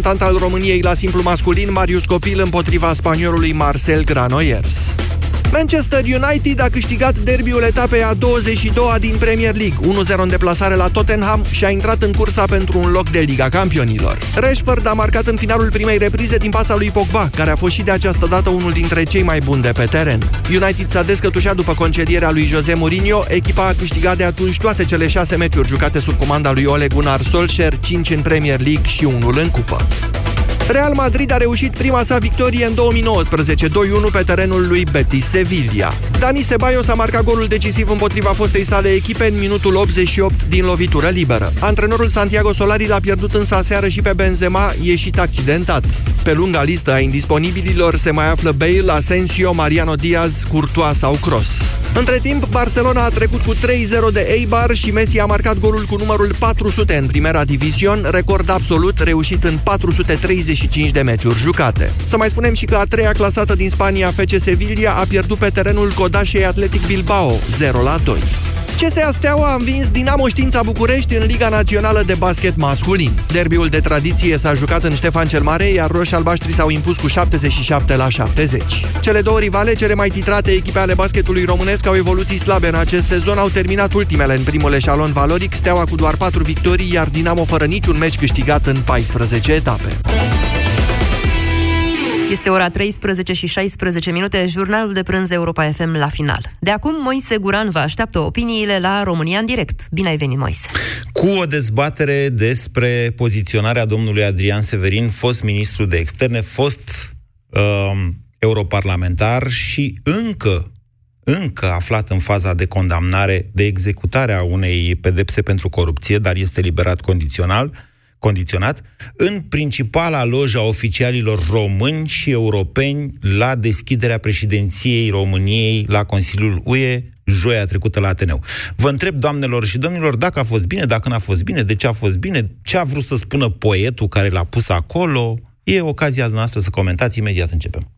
reprezentant al României la simplu masculin, Marius Copil împotriva spaniolului Marcel Granollers. Manchester United a câștigat derbiul etapei a 22-a din Premier League, 1-0 în deplasare la Tottenham și a intrat în cursa pentru un loc de Liga Campionilor. Rashford a marcat în finalul primei reprize din pasa lui Pogba, care a fost și de această dată unul dintre cei mai buni de pe teren. United s-a descătușat după concedierea lui Jose Mourinho, echipa a câștigat de atunci toate cele șase meciuri jucate sub comanda lui Ole Gunnar Solskjaer, 5 în Premier League și unul în cupă. Real Madrid a reușit prima sa victorie în 2019, 2-1 pe terenul lui Betis Sevilla. Dani Ceballos a marcat golul decisiv împotriva fostei sale echipe în minutul 88 din lovitură liberă. Antrenorul Santiago Solari l-a pierdut însă aseară și pe Benzema, ieșit accidentat. Pe lunga listă a indisponibililor se mai află Bale, Asensio, Mariano Diaz, Courtois sau Cross. Între timp, Barcelona a trecut cu 3-0 de Eibar și Messi a marcat golul cu numărul 400 în Primera Division, record absolut reușit în 435 de meciuri jucate. Să mai spunem și că a treia clasată din Spania, FC Sevilla, a pierdut pe terenul Codașei Atletic Bilbao, 0 la 2. CSA Steaua a învins Dinamo Știința București în Liga Națională de Basket Masculin. Derbiul de tradiție s-a jucat în Ștefan cel Mare, iar roșii albaștri s-au impus cu 77 la 70. Cele două rivale, cele mai titrate echipe ale basketului românesc, au evoluții slabe în acest sezon, au terminat ultimele în primul eșalon valoric, Steaua cu doar 4 victorii, iar Dinamo fără niciun meci câștigat în 14 etape. Este ora 13 și 16 minute, jurnalul de prânz Europa FM la final. De acum, Moise Guran vă așteaptă opiniile la România în direct. Bine ai venit, Moise! Cu o dezbatere despre poziționarea domnului Adrian Severin, fost ministru de externe, fost uh, europarlamentar și încă încă aflat în faza de condamnare, de executare a unei pedepse pentru corupție, dar este liberat condițional, condiționat, în principala loja a oficialilor români și europeni la deschiderea președinției României la Consiliul UE joia trecută la Ateneu. Vă întreb, doamnelor și domnilor, dacă a fost bine, dacă n-a fost bine, de ce a fost bine, ce a vrut să spună poetul care l-a pus acolo. E ocazia noastră să comentați, imediat începem.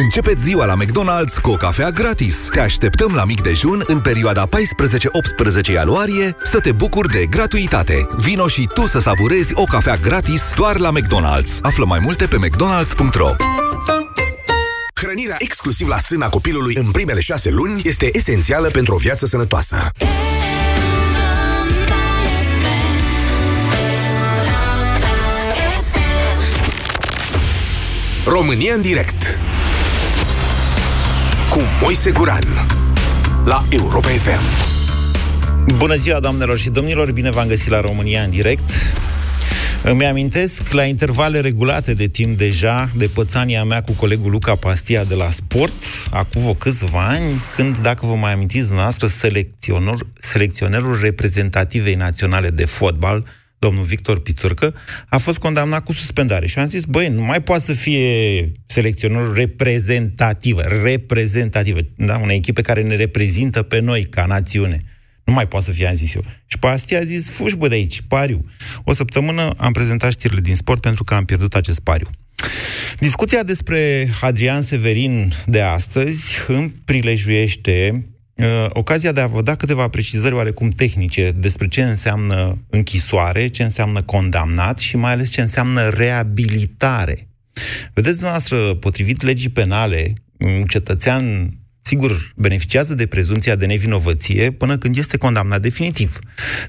Începeți ziua la McDonald's cu o cafea gratis. Te așteptăm la mic dejun în perioada 14-18 ianuarie să te bucuri de gratuitate. Vino și tu să savurezi o cafea gratis doar la McDonald's. Află mai multe pe mcdonalds.ro Hrănirea exclusiv la sâna copilului în primele șase luni este esențială pentru o viață sănătoasă. România în direct cu Moise Guran la Europa FM. Bună ziua, doamnelor și domnilor, bine v-am găsit la România în direct. Îmi amintesc la intervale regulate de timp deja de pățania mea cu colegul Luca Pastia de la Sport, acum vă câțiva ani, când, dacă vă mai amintiți dumneavoastră, selecționer, selecționerul reprezentativei naționale de fotbal, domnul Victor Pițurcă, a fost condamnat cu suspendare. Și am zis, băi, nu mai poate să fie selecționerul reprezentativă, reprezentativă, da? Una echipă care ne reprezintă pe noi ca națiune. Nu mai poate să fie, am zis eu. Și pe astea a zis, fugi bă de aici, pariu. O săptămână am prezentat știrile din sport pentru că am pierdut acest pariu. Discuția despre Adrian Severin de astăzi îmi prilejuiește uh, ocazia de a vă da câteva precizări oarecum tehnice despre ce înseamnă închisoare, ce înseamnă condamnat și mai ales ce înseamnă reabilitare. Vedeți, dumneavoastră, potrivit legii penale, un cetățean sigur, beneficiază de prezumția de nevinovăție până când este condamnat definitiv.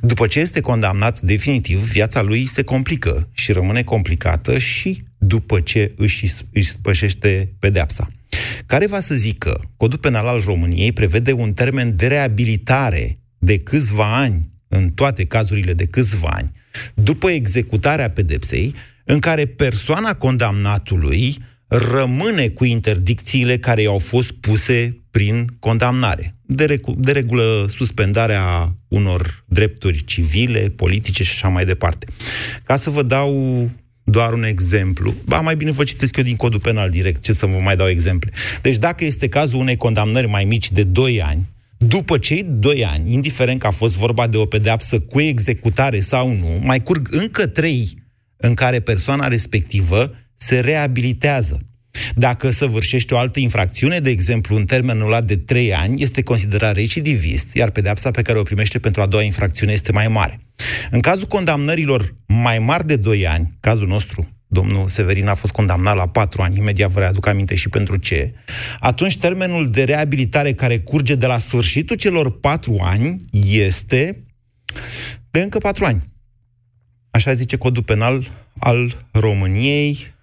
După ce este condamnat definitiv, viața lui se complică și rămâne complicată și după ce își, își spășește pedeapsa. Care va să zică, Codul Penal al României prevede un termen de reabilitare de câțiva ani, în toate cazurile de câțiva ani, după executarea pedepsei, în care persoana condamnatului rămâne cu interdicțiile care i-au fost puse prin condamnare. De, regu- de regulă, suspendarea unor drepturi civile, politice și așa mai departe. Ca să vă dau doar un exemplu. Ba, mai bine vă citesc eu din codul penal direct, ce să vă mai dau exemple. Deci dacă este cazul unei condamnări mai mici de 2 ani, după cei 2 ani, indiferent că a fost vorba de o pedeapsă cu executare sau nu, mai curg încă 3 în care persoana respectivă se reabilitează. Dacă săvârșește o altă infracțiune, de exemplu, în termenul ăla de 3 ani, este considerat recidivist, iar pedeapsa pe care o primește pentru a doua infracțiune este mai mare. În cazul condamnărilor mai mari de 2 ani, cazul nostru, domnul Severin a fost condamnat la patru ani, imediat vă readuc aminte și pentru ce, atunci termenul de reabilitare care curge de la sfârșitul celor patru ani este de încă patru ani. Așa zice codul penal al României,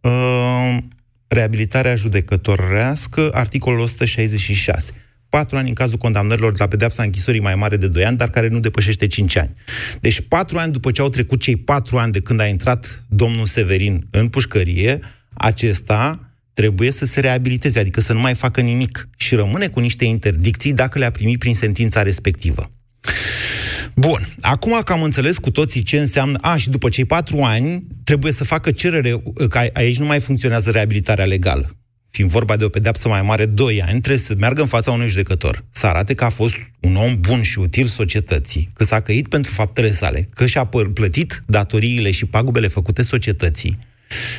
uh, reabilitarea judecătorească, articolul 166 patru ani în cazul condamnărilor la pedeapsa închisorii mai mare de 2 ani, dar care nu depășește 5 ani. Deci patru ani după ce au trecut cei patru ani de când a intrat domnul Severin în pușcărie, acesta trebuie să se reabiliteze, adică să nu mai facă nimic și rămâne cu niște interdicții dacă le-a primit prin sentința respectivă. Bun, acum că am înțeles cu toții ce înseamnă... A, și după cei patru ani trebuie să facă cerere, că aici nu mai funcționează reabilitarea legală fiind vorba de o pedeapsă mai mare, 2 ani, trebuie să meargă în fața unui judecător, să arate că a fost un om bun și util societății, că s-a căit pentru faptele sale, că și-a plătit datoriile și pagubele făcute societății.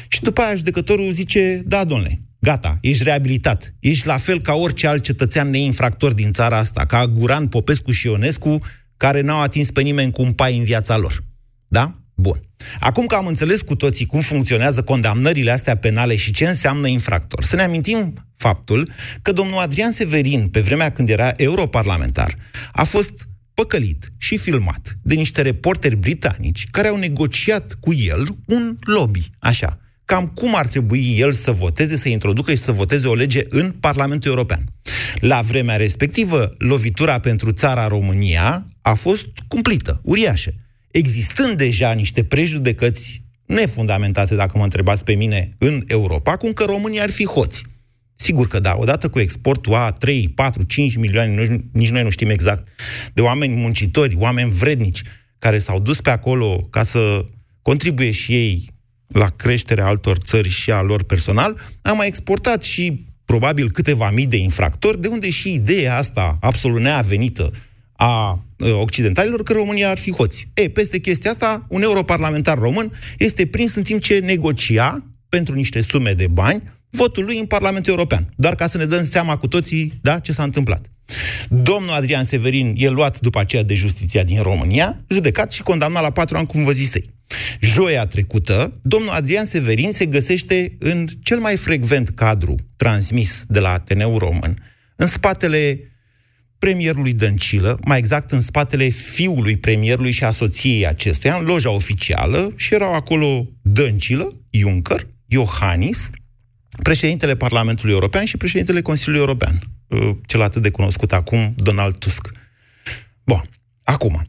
Și după aia judecătorul zice, da, domnule, gata, ești reabilitat. Ești la fel ca orice alt cetățean neinfractor din țara asta, ca Guran, Popescu și Ionescu, care n-au atins pe nimeni cu un pai în viața lor. Da? Bun. Acum că am înțeles cu toții cum funcționează condamnările astea penale și ce înseamnă infractor, să ne amintim faptul că domnul Adrian Severin, pe vremea când era europarlamentar, a fost păcălit și filmat de niște reporteri britanici care au negociat cu el un lobby, așa, cam cum ar trebui el să voteze, să introducă și să voteze o lege în Parlamentul European. La vremea respectivă, lovitura pentru țara România a fost cumplită, uriașă existând deja niște prejudecăți nefundamentate, dacă mă întrebați pe mine, în Europa, cum că România ar fi hoți. Sigur că da, odată cu exportul a 3, 4, 5 milioane, nici noi nu știm exact, de oameni muncitori, oameni vrednici, care s-au dus pe acolo ca să contribuie și ei la creșterea altor țări și a lor personal, am mai exportat și probabil câteva mii de infractori, de unde și ideea asta absolut neavenită a occidentalilor că România ar fi hoți. E, peste chestia asta, un europarlamentar român este prins în timp ce negocia pentru niște sume de bani votul lui în Parlamentul European. Doar ca să ne dăm seama cu toții, da, ce s-a întâmplat. Domnul Adrian Severin e luat după aceea de justiția din România, judecat și condamnat la patru ani, cum vă zisei. Joia trecută, domnul Adrian Severin se găsește în cel mai frecvent cadru transmis de la Ateneu Român, în spatele premierului Dăncilă, mai exact în spatele fiului premierului și a soției acestuia, în loja oficială, și erau acolo Dăncilă, Juncker, Iohannis, președintele Parlamentului European și președintele Consiliului European, uh, cel atât de cunoscut acum, Donald Tusk. Bun, acum,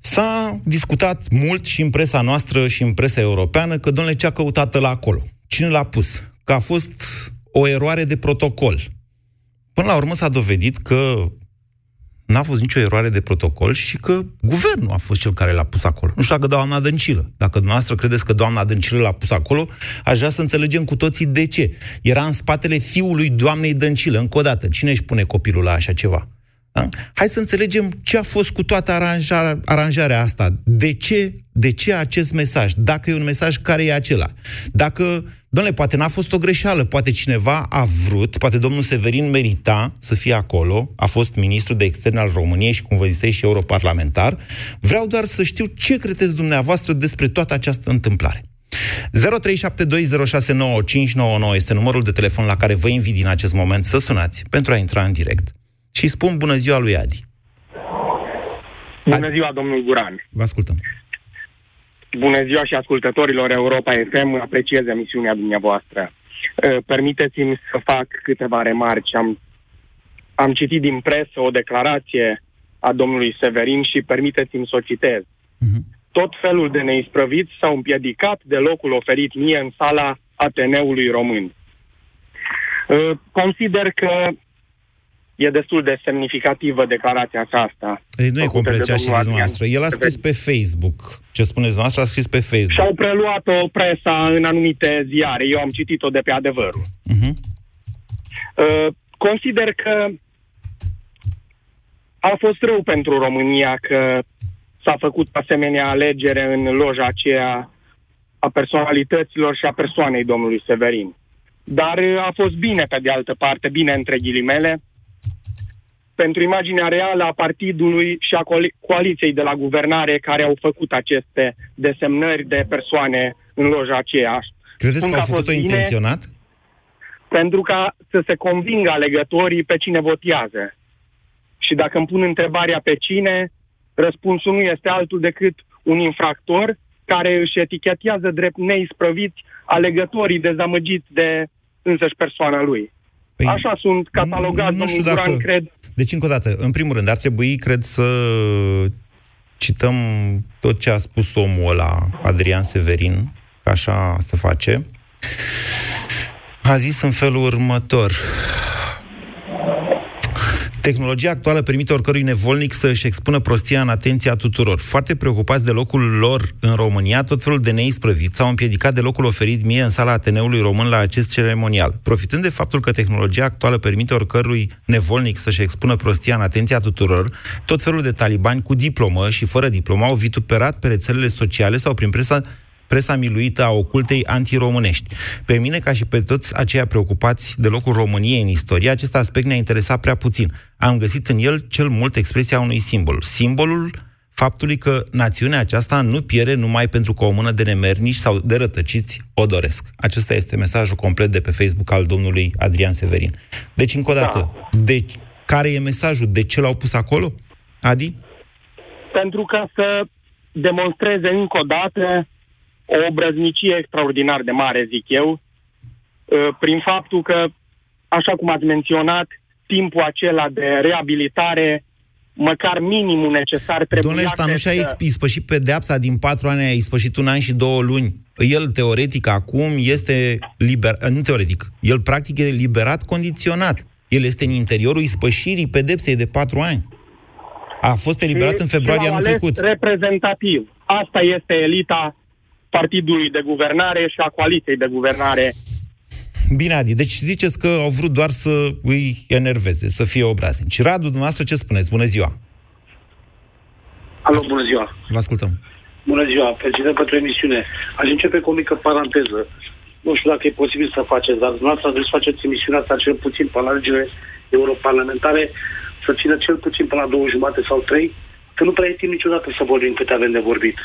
s-a discutat mult și în presa noastră și în presa europeană că, domnule, ce a căutat la acolo? Cine l-a pus? Că a fost o eroare de protocol. Până la urmă s-a dovedit că n-a fost nicio eroare de protocol și că guvernul a fost cel care l-a pus acolo. Nu știu dacă doamna Dăncilă. Dacă dumneavoastră credeți că doamna Dăncilă l-a pus acolo, aș vrea să înțelegem cu toții de ce. Era în spatele fiului doamnei Dăncilă. Încă o dată, cine își pune copilul la așa ceva? Da? Hai să înțelegem ce a fost cu toată aranjarea, aranjarea asta. De ce, de ce acest mesaj? Dacă e un mesaj, care e acela? Dacă, domnule, poate n-a fost o greșeală, poate cineva a vrut, poate domnul Severin merita să fie acolo, a fost ministru de externe al României și, cum vă ziceai, și europarlamentar. Vreau doar să știu ce credeți dumneavoastră despre toată această întâmplare. 0372069599 este numărul de telefon la care vă invit din acest moment să sunați pentru a intra în direct și spun bună ziua lui Adi. Bună ziua, domnul Guran. Vă ascultăm. Bună ziua și ascultătorilor Europa FM, apreciez emisiunea dumneavoastră. Uh, permiteți-mi să fac câteva remarci. Am, am citit din presă o declarație a domnului Severin și permiteți-mi să o citez. Uh-huh. Tot felul de neisprăviți s-au împiedicat de locul oferit mie în sala Ateneului Român. Uh, consider că e destul de semnificativă declarația aceasta. Ei, nu e complet și noastră. El a scris pe Facebook. Ce spuneți noastră a scris pe Facebook. Și-au preluat-o presa în anumite ziare. Eu am citit-o de pe adevărul. Uh-huh. Uh, consider că a fost rău pentru România că s-a făcut asemenea alegere în loja aceea a personalităților și a persoanei domnului Severin. dar a fost bine pe de altă parte, bine între ghilimele, pentru imaginea reală a partidului și a coaliției de la guvernare care au făcut aceste desemnări de persoane în loja aceea. Credeți Spun că au făcut-o intenționat? Pentru ca să se convingă alegătorii pe cine votează. Și dacă îmi pun întrebarea pe cine, răspunsul nu este altul decât un infractor care își etichetează drept neisprăviți alegătorii dezamăgiți de însăși persoana lui. Păi, Așa sunt catalogați, nu, știu dacă... Duran, cred. Deci, încă o dată, în primul rând, ar trebui, cred, să cităm tot ce a spus omul ăla, Adrian Severin, așa se face. A zis în felul următor. Tehnologia actuală permite oricărui nevolnic să își expună prostia în atenția tuturor. Foarte preocupați de locul lor în România, tot felul de neisprăviți s-au împiedicat de locul oferit mie în sala Ateneului Român la acest ceremonial. Profitând de faptul că tehnologia actuală permite oricărui nevolnic să-și expună prostia în atenția tuturor, tot felul de talibani cu diplomă și fără diplomă au vituperat pe rețelele sociale sau prin presa presa miluită a ocultei antiromânești. Pe mine, ca și pe toți aceia preocupați de locul României în istorie, acest aspect ne-a interesat prea puțin. Am găsit în el cel mult expresia unui simbol. Simbolul faptului că națiunea aceasta nu pierde numai pentru că o mână de nemernici sau de rătăciți o doresc. Acesta este mesajul complet de pe Facebook al domnului Adrian Severin. Deci, încă o dată, da. deci, care e mesajul? De ce l-au pus acolo? Adi? Pentru ca să demonstreze încă o dată o obrăznicie extraordinar de mare, zic eu, uh, prin faptul că, așa cum ați menționat, timpul acela de reabilitare, măcar minimul necesar trebuie Domnule, ăsta nu și-a să... ispășit pedeapsa din patru ani, a ispășit un an și două luni. El, teoretic, acum este liber... Nu teoretic. El, practic, e liberat condiționat. El este în interiorul ispășirii pedepsei de patru ani. A fost eliberat în februarie anul trecut. reprezentativ. Asta este elita partidului de guvernare și a coaliției de guvernare. Bine, Adi, deci ziceți că au vrut doar să îi enerveze, să fie obraznici. Radu, dumneavoastră, ce spuneți? Bună ziua! Alo, bună ziua! Vă ascultăm. Bună ziua, felicitări pentru emisiune. Aș începe cu o mică paranteză. Nu știu dacă e posibil să faceți, dar dumneavoastră trebuie să faceți emisiunea asta cel puțin pe alegerile europarlamentare, să țină cel puțin până la două jumate sau trei, că nu prea e timp niciodată să vorbim câte avem de vorbit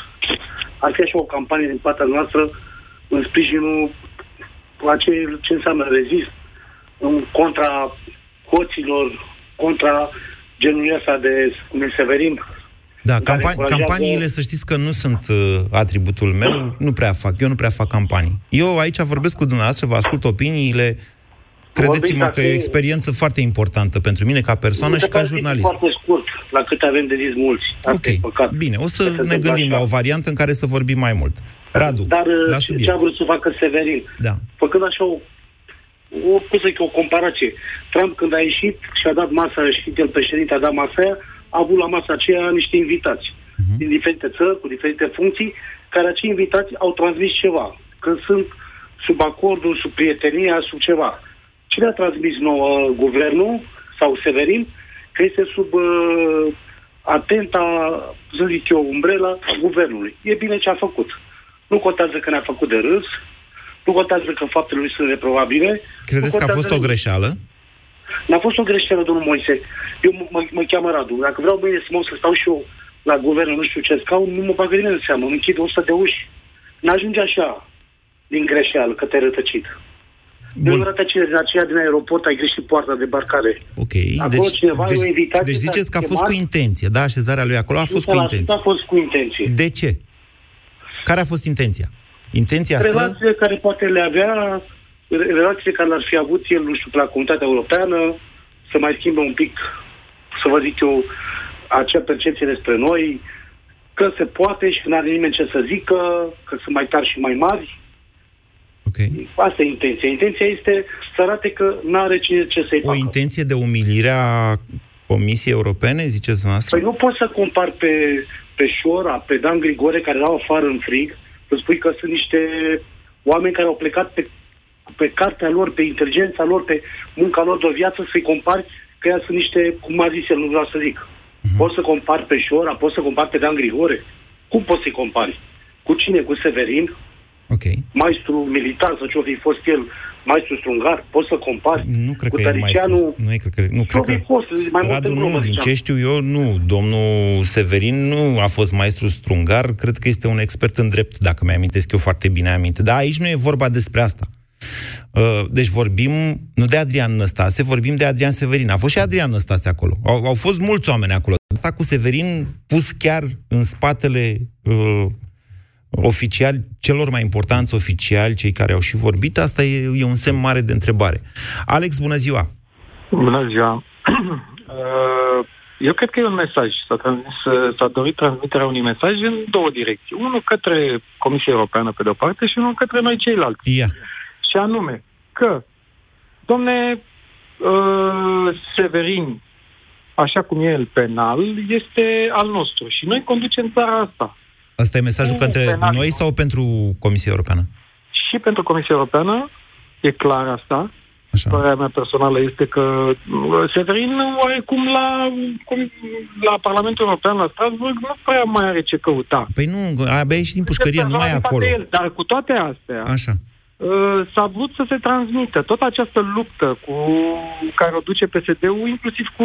ar fi așa o campanie din partea noastră în sprijinul la ce, ce înseamnă rezist, în contra hoților, contra genului ăsta de, cum e Severin, da, campani- campaniile, să știți că nu sunt uh, atributul meu, nu prea fac, eu nu prea fac campanii. Eu aici vorbesc cu dumneavoastră, vă ascult opiniile, credeți-mă că e o experiență foarte importantă pentru mine ca persoană și ca jurnalist. Foarte scurt, la cât avem de zis mulți. Asta ok, bine, o să ne gândim așa. la o variantă în care să vorbim mai mult. Radu, Dar la ce a vrut să facă Severin? Da. Făcând așa o, o, cum să zic, o comparație. Trump când a ieșit și a dat masa, a ieșit el președinte, a dat masa aia, a avut la masa aceea niște invitați uh-huh. din diferite țări, cu diferite funcții, care acei invitați au transmis ceva. Că sunt sub acordul, sub prietenia, sub ceva. Cine a transmis nouă guvernul sau Severin? că este sub uh, atenta, să zic eu, umbrela guvernului. E bine ce a făcut. Nu contează că ne-a făcut de râs, nu contează că faptele lui sunt reprobabile. Credeți că a fost o greșeală? N-a fost o greșeală, domnul Moise. Eu mă, mă cheamă Radu. Dacă vreau mâine să mă să stau și eu la guvern, nu știu ce scaun, nu mă bagă nimeni în seamă. Îmi închid 100 de uși. N-ajunge așa din greșeală, că te-ai rătăcit. Bun. Nu rătăcire din aceea din aeroport, ai greșit poarta de barcare. Ok. Acolo deci, cineva deci, invitat deci ziceți că a fost cu intenție, da? Așezarea lui acolo a fost cu intenție. a fost cu intenție. De ce? Care a fost intenția? Intenția Relațiile să... care poate le avea, relațiile care le-ar fi avut el, nu știu, la comunitatea europeană, să mai schimbe un pic, să vă zic eu, acea percepție despre noi, că se poate și că nu are nimeni ce să zică, că sunt mai tari și mai mari, Okay. Asta e intenția. Intenția este să arate că nu are cine ce să-i facă. O intenție de umilire a Comisiei Europene, ziceți noastră? Păi nu poți să compar pe, pe Șora, pe Dan Grigore, care erau afară în frig, să spui că sunt niște oameni care au plecat pe, pe cartea lor, pe inteligența lor, pe munca lor de o viață, să-i compari că ea sunt niște, cum a zis el, nu vreau să zic. Uh-huh. Poți să compari pe Șora, poți să compari pe Dan Grigore. Cum poți să-i compari? Cu cine? Cu Severin? Okay. Maestru militar sau ce-o fi fost el maestru strungar, poți să compari Nu cred cu că e mai Tăricianu. sus. Nu, e, cred că, nu, cred Probabil că... poți să zici mai multe Radu, glumă, nu, din ziceam. ce știu eu, nu. Domnul Severin nu a fost maestru strungar, cred că este un expert în drept, dacă mi-amintesc eu foarte bine aminte. Dar aici nu e vorba despre asta. Uh, Deci vorbim, nu de Adrian Năstase, vorbim de Adrian Severin. A fost și Adrian Năstase acolo. Au, au fost mulți oameni acolo. Asta cu Severin pus chiar în spatele uh, oficiali, celor mai importanți oficiali, cei care au și vorbit, asta e, e un semn mare de întrebare. Alex, bună ziua! Bună ziua! Uh, Eu cred că e un mesaj. S-a, transmis, s-a dorit transmiterea unui mesaj în două direcții. Unul către Comisia Europeană, pe de-o parte, și unul către noi ceilalți. Ia. Și anume că, domne, uh, Severin, așa cum e el penal, este al nostru. Și noi conducem țara asta. Asta e mesajul Nu, către penal. noi sau pentru Comisia Europeană? Și pentru Comisia Europeană, e clar asta, Așa. Părerea mea personală este că uh, Severin, oarecum, la, cum- la Parlamentul European, la Strasburg, nu prea mai are ce căuta. Păi nu, abia ieșit din pușcărie, nu mai e Toate acolo. El, dar cu toate astea, Așa. Uh, s-a vrut să se transmită tot această luptă cu care o duce PSD-ul, inclusiv cu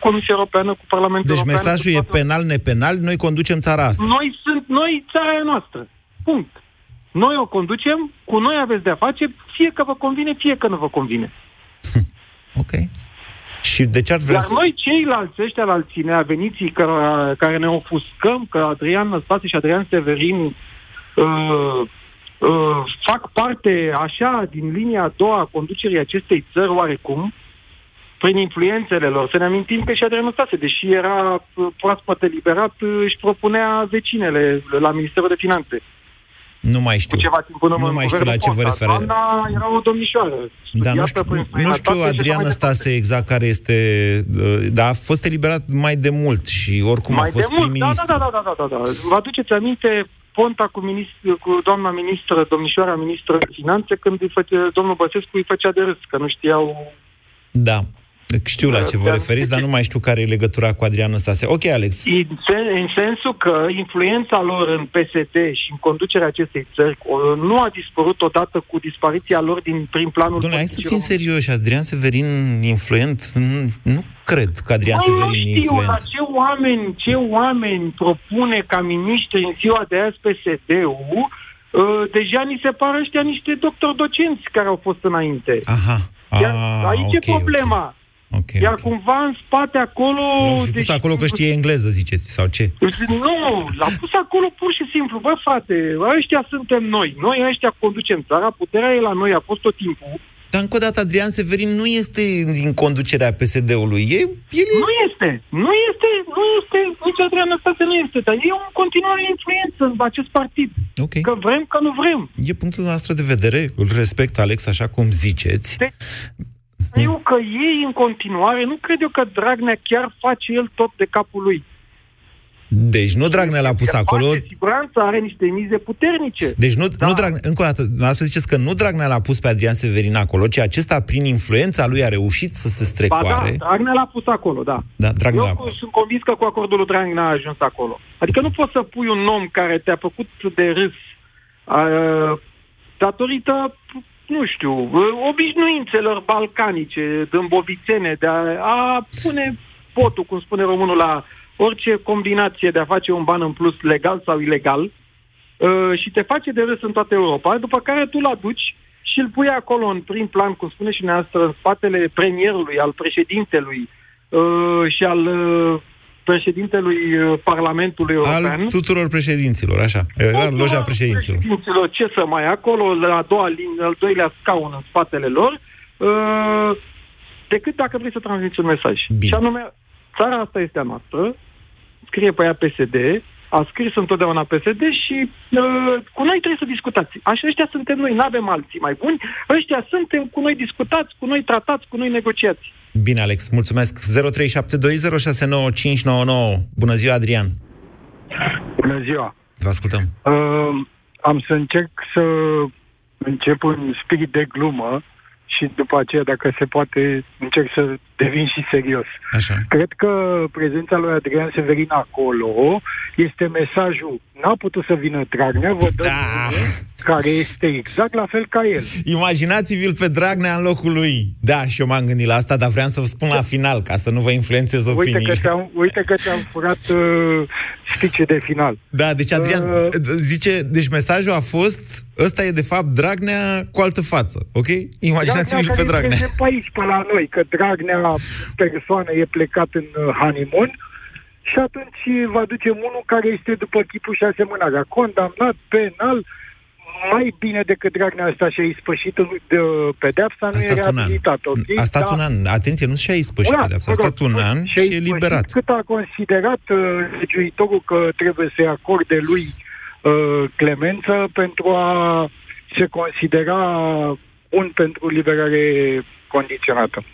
Comisia Europeană, cu Parlamentul Deci European. mesajul cu e toată- penal, nepenal, noi conducem țara asta. Noi sunt, noi, țara e noastră. Punct. Noi o conducem, cu noi aveți de-a face, fie că vă convine, fie că nu vă convine. Ok. Și de ce ar vrea Iar să... noi, ceilalți ăștia la alține, aveniții care, care ne ofuscăm, că Adrian Năstase și Adrian Severin uh, uh, fac parte așa din linia a doua a conducerii acestei țări oarecum, prin influențele lor. Să ne amintim că și Adrian Năstase, deși era uh, proaspăt eliberat, uh, își propunea vecinele la Ministerul de Finanțe. Nu mai știu. Cu ceva timp până Nu în mai știu la guvernul ce vă Ponta. refere. Doamna era o domnișoară. Da, nu studiată știu, prin nu străinătate știu și așa Adrian mai Năstase exact care este... uh, Dar a fost eliberat mai de mult și oricum mai a fost de mult, da, prim-ministru. da, da, da, da, da, da. Vă aduceți aminte Ponta cu, ministru, cu doamna ministră, domnișoara ministră de finanțe, când îi făcea, domnul Băsescu îi făcea de râs, că nu știau... Da. Știu la ce vă Da, referiți, dar nu mai știu care e legătura cu Adrian Năstase. Ok, Alex. În, sen- în sensul că influența lor în PSD și în conducerea acestei țări o- nu a dispărut odată cu dispariția lor din prim planul Doamne, hai să politicii fim române. serioși. Adrian Severin influent? Nu, nu cred că Adrian Băi, nu Severin e știu, dar influent. ce oameni, ce oameni propune ca miniștri în ziua de azi PSD-ul, uh, deja ni se par ăștia niște doctori docenți care au fost înainte. Aha. Iar Ah, aici ok, e problema. ok. Ok, Iar ok. cumva în spate acolo... L-au fi pus deși- acolo că știe engleză, ziceți, sau ce? Nu, l-a pus acolo pur și simplu. Bă, frate, ăștia suntem noi. Noi ăștia conducem țara, puterea e la noi, a fost tot timpul. Dar încă o dată, Adrian Severin nu este din conducerea PSD-ului. E, el e... Nu este, nu este, nu este, nici Adrian Năstase nu este, dar e în continuare influență în acest partid. Ok. Că vrem, că nu vrem. E punctul nostru de vedere, îl respect, Alex, așa cum ziceți. Eu că ei în continuare, nu cred eu că Dragnea chiar face el tot de capul lui. Deci nu Dragnea l-a pus Că acolo, Face, siguranță are niște mize puternice. Deci nu, Da. nu Dragnea, încă o dată, dumneavoastră ziceți că nu Dragnea l-a pus pe Adrian Severin acolo, ci acesta, prin influența lui, a reușit să se Ba strecoare. da, Dragnea l-a pus acolo, da. Da, Dragnea l-a Eu pus. sunt convins că cu acordul lui Dragnea a ajuns acolo. Adică nu poți să pui un om care te-a făcut de râs uh, datorită, nu știu, uh, obișnuințelor balcanice, dâmbovițene, de a, a pune potul, cum spune românul, la orice combinație de a face un ban în plus legal sau ilegal uh, și te face de râs în toată Europa, după care tu-l aduci și îl pui acolo în prim plan, cum spune și noastră, în spatele premierului, al președintelui uh, și al uh, președintelui uh, Parlamentului European. Al tuturor președinților, așa. Era Tuturor loja președinților. președinților, ce să mai acolo, la a doua linie, al doilea scaun în spatele lor, uh, decât dacă vrei să transmiți un mesaj. Bine. Și anume, țara asta este a noastră, scrie pe ea PSD, a scris întotdeauna PSD și uh, cu noi trebuie să discutați. Așa ăștia suntem noi, nu avem alții mai buni. Ăștia suntem, cu noi discutați, cu noi tratați, cu noi negociați. Bine, Alex, mulțumesc. 0372069599. Bună ziua, Adrian. Bună ziua! Vă ascultăm. Uh, am să încerc să încep un spirit de glumă și după aceea, dacă se poate, încerc să devin și serios. Așa. Cred că prezența lui Adrian Severin acolo este mesajul n-a putut să vină Dragnea, vă dăm Da. mâine, care este exact la fel ca el. Imaginați-vi-l pe Dragnea în locul lui. Da, și eu m-am gândit la asta, dar vreau să vă spun la final, ca să nu vă influențez opiniile. Uite că ți-am, uite că ți-am furat uh, speech de final. Da, deci Adrian uh, zice, deci mesajul a fost, ăsta e de fapt Dragnea cu altă față, ok? Imaginați-vi-l pe Dragnea. Dragnea pe aici, pe la noi, că Dragnea persoană e plecat în uh, honeymoon, și atunci vă aducem unul care este după chipul și asemănarea. Condamnat penal, mai bine decât Dragnea asta și-a ispășit de pedeapsa, nu e reabilitat, ok? A stat da. un an. Atenție, nu și-a ispășit pedeapsa, a stat un an și, și e liberat. Cât a considerat uh, legiuitorul că trebuie să-i acorde lui uh, clemență pentru a se considera un pentru liberare condiționată.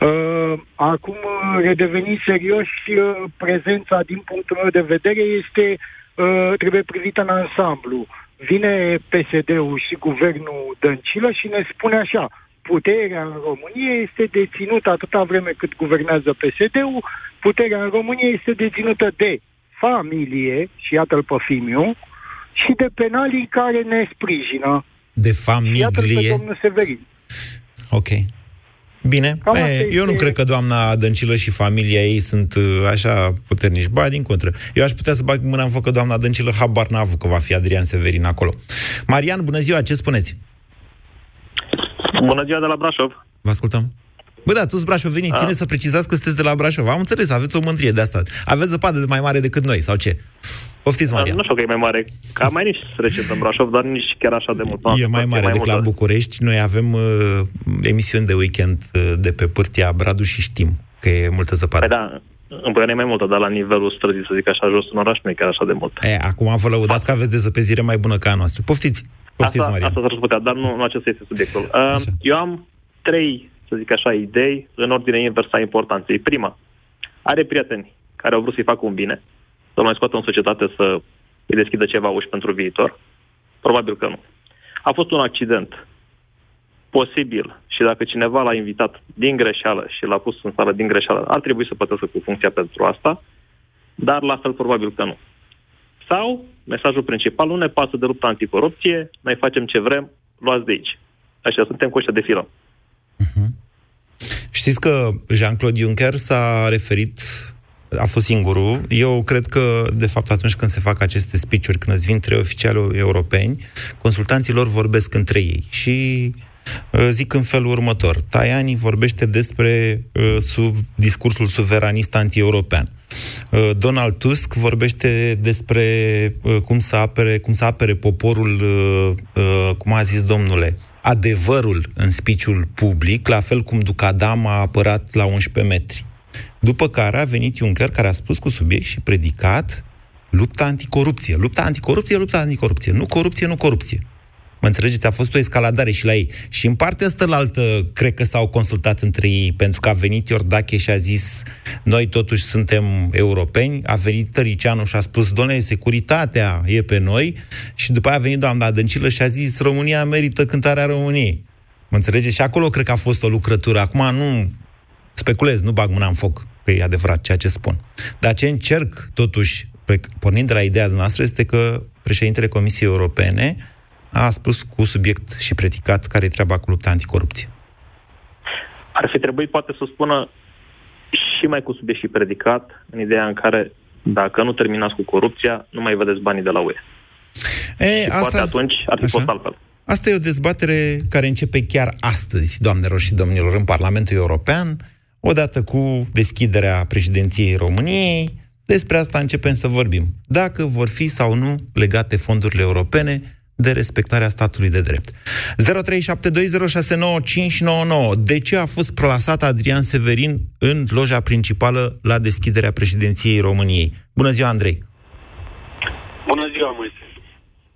Uh, acum, uh, redeveni serios, uh, prezența din punctul meu de vedere este, uh, trebuie privită în ansamblu. Vine PSD-ul și guvernul Dăncilă și ne spune așa, puterea în România este deținută atâta vreme cât guvernează PSD-ul, puterea în România este deținută de familie, și iată-l pe Fimiu, și de penalii care ne sprijină. De familie? Și iată-l pe domnul Severin. Ok. Bine, e, eu nu cred că doamna Dăncilă și familia ei sunt uh, așa puternici. Ba, din contră. Eu aș putea să bag mâna în foc că doamna Dăncilă habar n-a avut că va fi Adrian Severin acolo. Marian, bună ziua, ce spuneți? Bună ziua de la Brașov. Vă ascultăm. Bă, da, toți brașovenii, ține să precizați că sunteți de la Brașov. Am înțeles, aveți o mândrie de asta. Aveți zăpadă de mai mare decât noi, sau ce? Poftiți, Maria. Nu știu că e mai mare. Ca mai nici recent în Brașov, dar nici chiar așa de mult. E mai mare decât la București. Noi avem uh, emisiuni de weekend uh, de pe pârtia Bradu și știm că e multă zăpadă. Păi da, în Păiane e mai multă, dar la nivelul străzii, să zic așa, jos în oraș nu e chiar așa de mult. E, acum vă lăudați că aveți zăpezire mai bună ca a noastră. Poftiți! Poftiți, asta, Maria. Asta s-ar putea, dar nu, nu acesta este subiectul. Uh, eu am trei, să zic așa, idei în ordine inversă a importanței. Prima, are prieteni care au vrut să-i facă un bine, să mai scoată în societate să îi deschidă ceva uși pentru viitor? Probabil că nu. A fost un accident posibil și dacă cineva l-a invitat din greșeală și l-a pus în sală din greșeală, ar trebui să plătească cu funcția pentru asta, dar la fel probabil că nu. Sau, mesajul principal, nu ne pasă de lupta anticorupție, noi facem ce vrem, luați de aici. Așa, suntem cu de filă. Uh-huh. Știți că Jean-Claude Juncker s-a referit a fost singurul. Eu cred că, de fapt, atunci când se fac aceste speech-uri, când îți vin trei oficiali europeni, consultanții lor vorbesc între ei și uh, zic în felul următor. Tajani vorbește despre uh, sub discursul suveranist anti-european. Uh, Donald Tusk vorbește despre uh, cum să apere, cum să apere poporul, uh, uh, cum a zis domnule, adevărul în spiciul public, la fel cum Ducadam a apărat la 11 metri. După care a venit Juncker, care a spus cu subiect și predicat lupta anticorupție. Lupta anticorupție, lupta anticorupție. Nu corupție, nu corupție. Mă înțelegeți? A fost o escaladare și la ei. Și în partea asta la altă, cred că s-au consultat între ei, pentru că a venit Iordache și a zis noi totuși suntem europeni, a venit Tăricianu și a spus, doamne, securitatea e pe noi, și după aia a venit doamna Dăncilă și a zis, România merită cântarea României. Mă înțelegeți? Și acolo cred că a fost o lucrătură. Acum nu speculez, nu bag mâna în foc că e adevărat ceea ce spun. Dar ce încerc, totuși, pornind de la ideea noastră, este că președintele Comisiei Europene a spus cu subiect și predicat care e treaba cu lupta anticorupție. Ar fi trebuit poate să spună și mai cu subiect și predicat, în ideea în care dacă nu terminați cu corupția, nu mai vedeți banii de la UE. E, și asta... poate atunci ar fi Așa. fost altfel. Asta e o dezbatere care începe chiar astăzi, doamnelor și domnilor, în Parlamentul European odată cu deschiderea președinției României, despre asta începem să vorbim. Dacă vor fi sau nu legate fondurile europene de respectarea statului de drept. 0372069599. De ce a fost plasat Adrian Severin în loja principală la deschiderea președinției României? Bună ziua, Andrei! Bună ziua, Moise!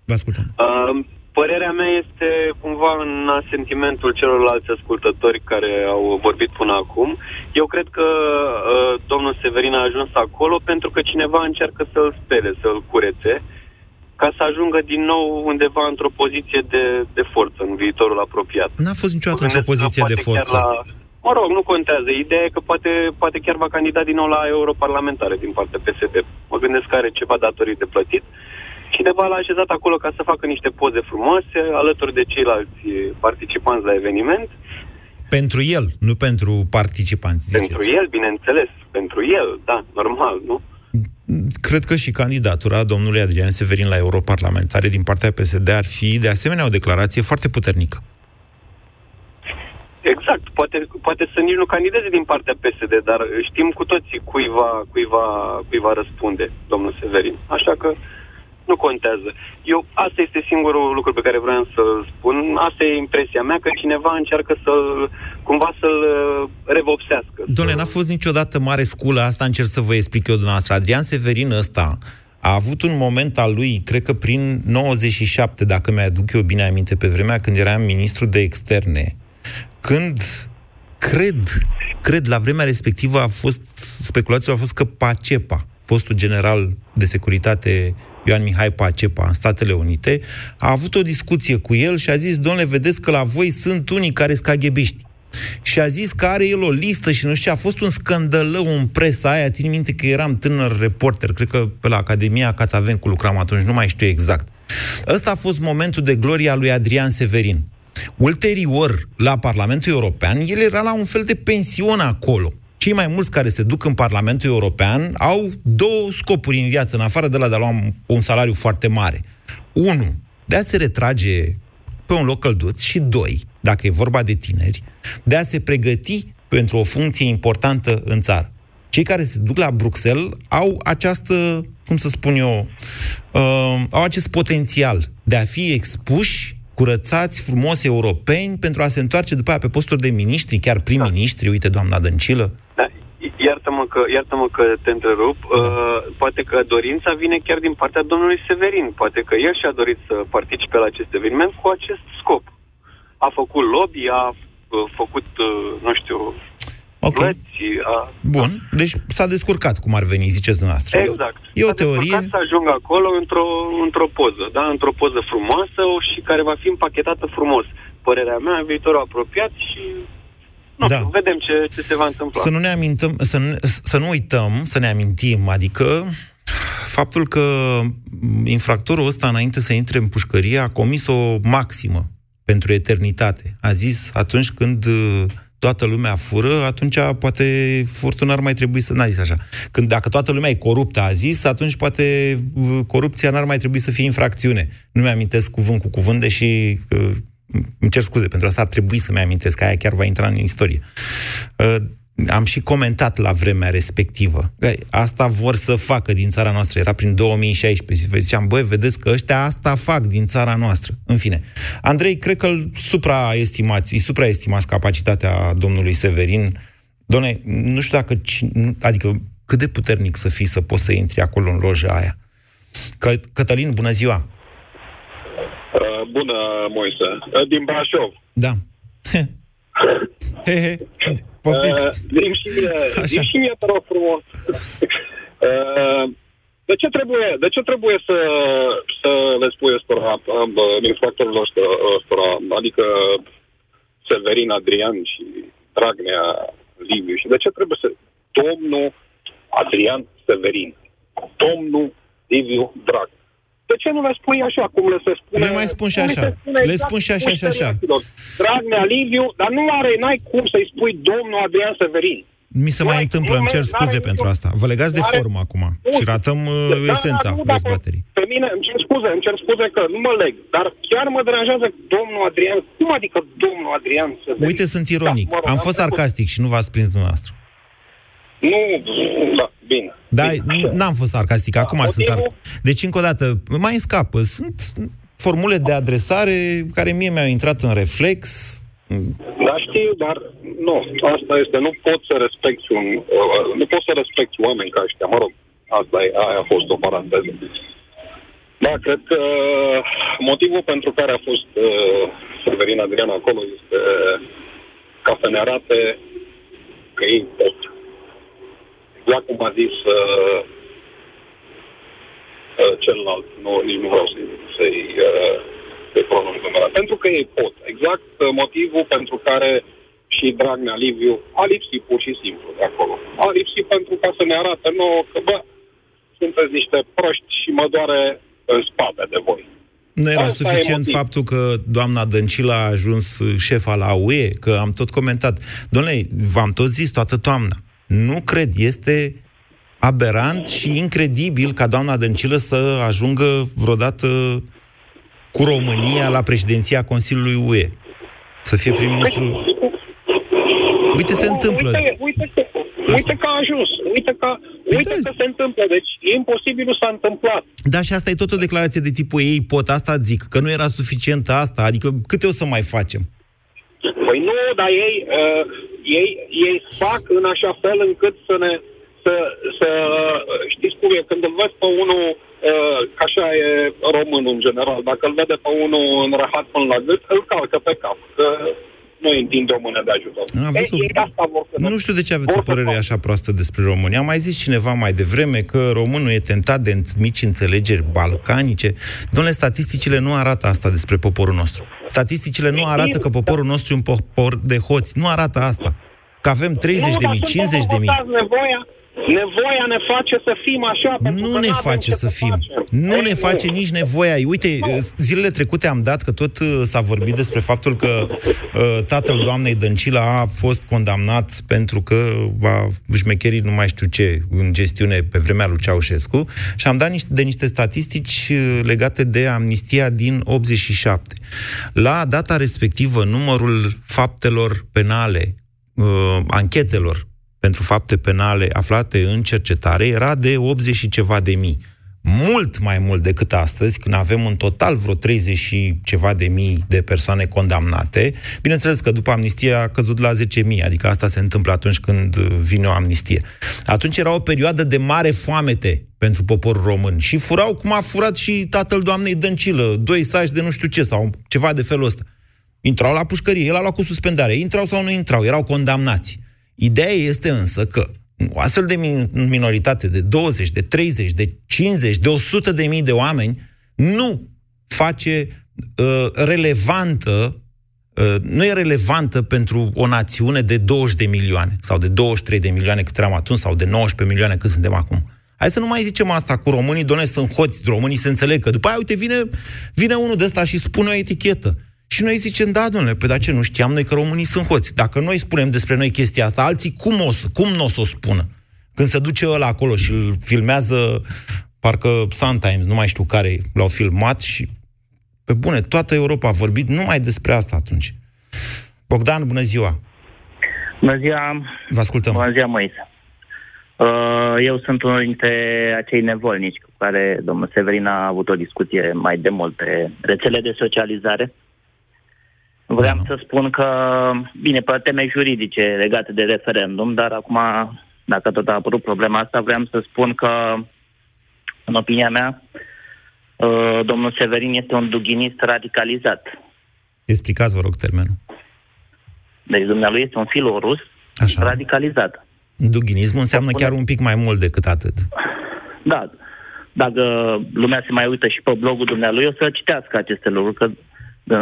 Vă ascultăm. Uh, Părerea mea este cumva în sentimentul celorlalți ascultători care au vorbit până acum. Eu cred că uh, domnul Severin a ajuns acolo pentru că cineva încearcă să-l spele, să-l curețe, ca să ajungă din nou undeva într-o poziție de, de forță în viitorul apropiat. N-a fost niciodată într-o poziție de forță. La, mă rog, nu contează. Ideea e că poate, poate chiar va candida din nou la europarlamentare din partea PSD. Mă gândesc că are ceva datorii de plătit. Cineva l-a așezat acolo ca să facă niște poze frumoase alături de ceilalți participanți la eveniment. Pentru el, nu pentru participanți, ziceți. Pentru el, bineînțeles. Pentru el, da, normal, nu? Cred că și candidatura domnului Adrian Severin la europarlamentare din partea PSD ar fi, de asemenea, o declarație foarte puternică. Exact, poate, poate să nici nu candideze din partea PSD, dar știm cu toții cui va, cui va, cui va răspunde domnul Severin. Așa că nu contează. Eu, asta este singurul lucru pe care vreau să-l spun. Asta e impresia mea, că cineva încearcă să-l, cumva să-l uh, revopsească. Doamne, n-a fost niciodată mare sculă, asta încerc să vă explic eu dumneavoastră. Adrian Severin ăsta a avut un moment al lui, cred că prin 97, dacă mi-aduc eu bine aminte, pe vremea când eram ministru de externe, când cred, cred, la vremea respectivă a fost, speculația a fost că Pacepa, fostul general de securitate Ioan Mihai Pacepa în Statele Unite, a avut o discuție cu el și a zis, domnule, vedeți că la voi sunt unii care sunt caghebiști. Și a zis că are el o listă și nu știu, a fost un scandălău în presa aia, țin minte că eram tânăr reporter, cred că pe la Academia Cațavencu lucram atunci, nu mai știu exact. Ăsta a fost momentul de gloria lui Adrian Severin. Ulterior, la Parlamentul European, el era la un fel de pension acolo. Cei mai mulți care se duc în Parlamentul European au două scopuri în viață, în afară de la de a lua un salariu foarte mare. Unu, de a se retrage pe un loc călduț și doi, dacă e vorba de tineri, de a se pregăti pentru o funcție importantă în țară. Cei care se duc la Bruxelles au această, cum să spun eu, uh, au acest potențial de a fi expuși curățați, frumos europeni, pentru a se întoarce după aia pe posturi de miniștri, chiar prim-ministri, uite, doamna Dăncilă. Da, iartă-mă că, iartă-mă că te întrerup. Da. Uh, poate că dorința vine chiar din partea domnului Severin. Poate că el și-a dorit să participe la acest eveniment cu acest scop. A făcut lobby, a uh, făcut, uh, nu știu, Ok. Plăți, a... Bun, deci s-a descurcat, cum ar veni, ziceți dumneavoastră. Exact. E o teorie... să ajungă acolo într-o, într-o poză, da? Într-o poză frumoasă și care va fi împachetată frumos. Părerea mea, în viitorul apropiat și nu da. știu, vedem ce, ce se va întâmpla. Să nu ne amintăm, să nu, să nu uităm, să ne amintim, adică faptul că infractorul ăsta, înainte să intre în pușcărie, a comis o maximă pentru eternitate. A zis atunci când toată lumea fură, atunci poate furtul n-ar mai trebui să... N-a zis așa. Când dacă toată lumea e coruptă, a zis, atunci poate corupția n-ar mai trebui să fie infracțiune. Nu mi-amintesc cuvânt cu cuvânt, deși uh, îmi cer scuze, pentru asta ar trebui să-mi amintesc, că aia chiar va intra în istorie. Uh, am și comentat la vremea respectivă. Asta vor să facă din țara noastră. Era prin 2016. Vă ziceam, băi, vedeți că ăștia asta fac din țara noastră. În fine. Andrei, cred că îl supraestimați, îi supraestimați capacitatea domnului Severin. Doamne, nu știu dacă... Adică, cât de puternic să fii să poți să intri acolo în loja aia. Că, Cătălin, bună ziua! Uh, bună, Moise. Uh, din Brașov. Da. he, he. Poftiți. Uh, dim și mie, dim și mie, te rog frumos. uh, de ce trebuie, de ce trebuie să, să le spui ăstora, infractorilor ăstora, adică Severin Adrian și Dragnea Liviu și de ce trebuie să domnul Adrian Severin, domnul Liviu Dragnea de ce nu le spui așa, cum le se spune? Le mai spun și așa. Le spun și așa și așa. Dragnea Liviu, dar nu are, n-ai cum să-i spui domnul Adrian Severin. Mi se mai întâmplă, îmi cer scuze pentru asta. Vă legați de formă acum și ratăm uh, da, esența da, nu, dezbaterii. Pe mine, îmi cer scuze, îmi cer scuze că nu mă leg, dar chiar mă deranjează domnul Adrian. Cum adică domnul Adrian Severin? Uite, sunt ironic. Da, mă rog, Am fost sarcastic și nu v-ați prins dumneavoastră. Nu, da, bine. Da, n-am fost sarcastic, acum da, sunt sarcastic. Deci, încă o dată, mai scapă. Sunt formule de adresare care mie mi-au intrat în reflex. Da, știu, dar nu, asta este, nu pot să respecti un, uh, nu pot să respecti oameni ca ăștia, mă rog, asta e, aia a fost o paranteză. Da, cred că motivul pentru care a fost uh, Severin Adrian acolo este ca să ne arate că ei pot exact cum a zis uh, uh, celălalt, nu, nici nu vreau să-i, să-i, uh, să-i pronunț numele, pentru că ei pot. Exact uh, motivul pentru care și Dragnea Liviu a lipsit pur și simplu de acolo. A lipsit pentru ca să ne arate nouă că, bă, sunteți niște proști și mă doare în spate de voi. Nu era Asta suficient faptul că doamna Dăncilă a ajuns șefa la UE, că am tot comentat. Domnule, v-am tot zis toată toamna. Nu cred, este aberant și incredibil ca doamna Dăncilă să ajungă vreodată cu România la președinția Consiliului UE. Să fie prim-ministru... Uite, se întâmplă. Uite, uite, uite că a ajuns. Uite că, păi uite da. că se întâmplă. Deci e imposibil s-a întâmplat. Da, și asta e tot o declarație de tipul ei pot, asta zic, că nu era suficient asta. Adică câte o să mai facem? Păi nu, dar ei, uh, ei, ei fac în așa fel încât să ne să, să știți cum e, când îl vezi pe unul, uh, ca așa e românul în general, dacă îl vede pe unul înrăhat până la gât, îl calcă pe cap. Că nu îi întinde o mână de ajutor. Am văzut. Ei, asta vor să nu știu de ce aveți o părere așa proastă despre România. Am mai zis cineva mai devreme că românul e tentat de mici înțelegeri balcanice. Domnule, statisticile nu arată asta despre poporul nostru. Statisticile nu arată că poporul nostru e un popor de hoți. Nu arată asta. Că avem 30 de mii, 50 de mii. Nevoia, Nevoia ne face să fim așa. Nu ne face să fim. Facem. Nu Ei, ne face nu. nici nevoia. Uite, zilele trecute am dat că tot uh, s-a vorbit despre faptul că uh, tatăl doamnei Dăncila a fost condamnat pentru că va șmecherii nu mai știu ce în gestiune pe vremea lui Ceaușescu și am dat niște, de niște statistici uh, legate de amnistia din 87. La data respectivă, numărul faptelor penale, uh, anchetelor pentru fapte penale aflate în cercetare era de 80 și ceva de mii. Mult mai mult decât astăzi, când avem în total vreo 30 și ceva de mii de persoane condamnate. Bineînțeles că după amnistie a căzut la 10 mii, adică asta se întâmplă atunci când vine o amnistie. Atunci era o perioadă de mare foamete pentru poporul român și furau cum a furat și tatăl doamnei Dăncilă, doi saci de nu știu ce sau ceva de felul ăsta. Intrau la pușcărie, el a luat cu suspendare, intrau sau nu intrau, erau condamnați. Ideea este însă că o astfel de minoritate de 20, de 30, de 50, de 100 de mii de oameni nu face uh, relevantă uh, nu e relevantă pentru o națiune de 20 de milioane sau de 23 de milioane cât eram atunci sau de 19 milioane cât suntem acum. Hai să nu mai zicem asta cu românii, doamne, sunt hoți, românii se înțeleg, că după aia, uite, vine, vine unul de ăsta și spune o etichetă. Și noi zicem, da, domnule, pe da ce nu știam noi că românii sunt hoți. Dacă noi spunem despre noi chestia asta, alții cum, o, cum nu o să o spună? Când se duce ăla acolo și îl filmează, parcă Sometimes, nu mai știu care, l-au filmat și pe bune, toată Europa a vorbit numai despre asta atunci. Bogdan, bună ziua! Bună ziua! Vă ascultăm! Bună ziua, Moise! Uh, eu sunt unul dintre acei nevolnici cu care domnul Severin a avut o discuție mai de mult pe rețele de socializare. Vreau da. să spun că, bine, pe teme juridice legate de referendum, dar acum, dacă tot a apărut problema asta, vreau să spun că, în opinia mea, uh, domnul Severin este un dughinist radicalizat. Explicați, vă rog, termenul. Deci dumnealui este un filorus Așa. radicalizat. Dughinismul înseamnă chiar un pic mai mult decât atât. Da. Dacă lumea se mai uită și pe blogul dumnealui, o să citească aceste lucruri, că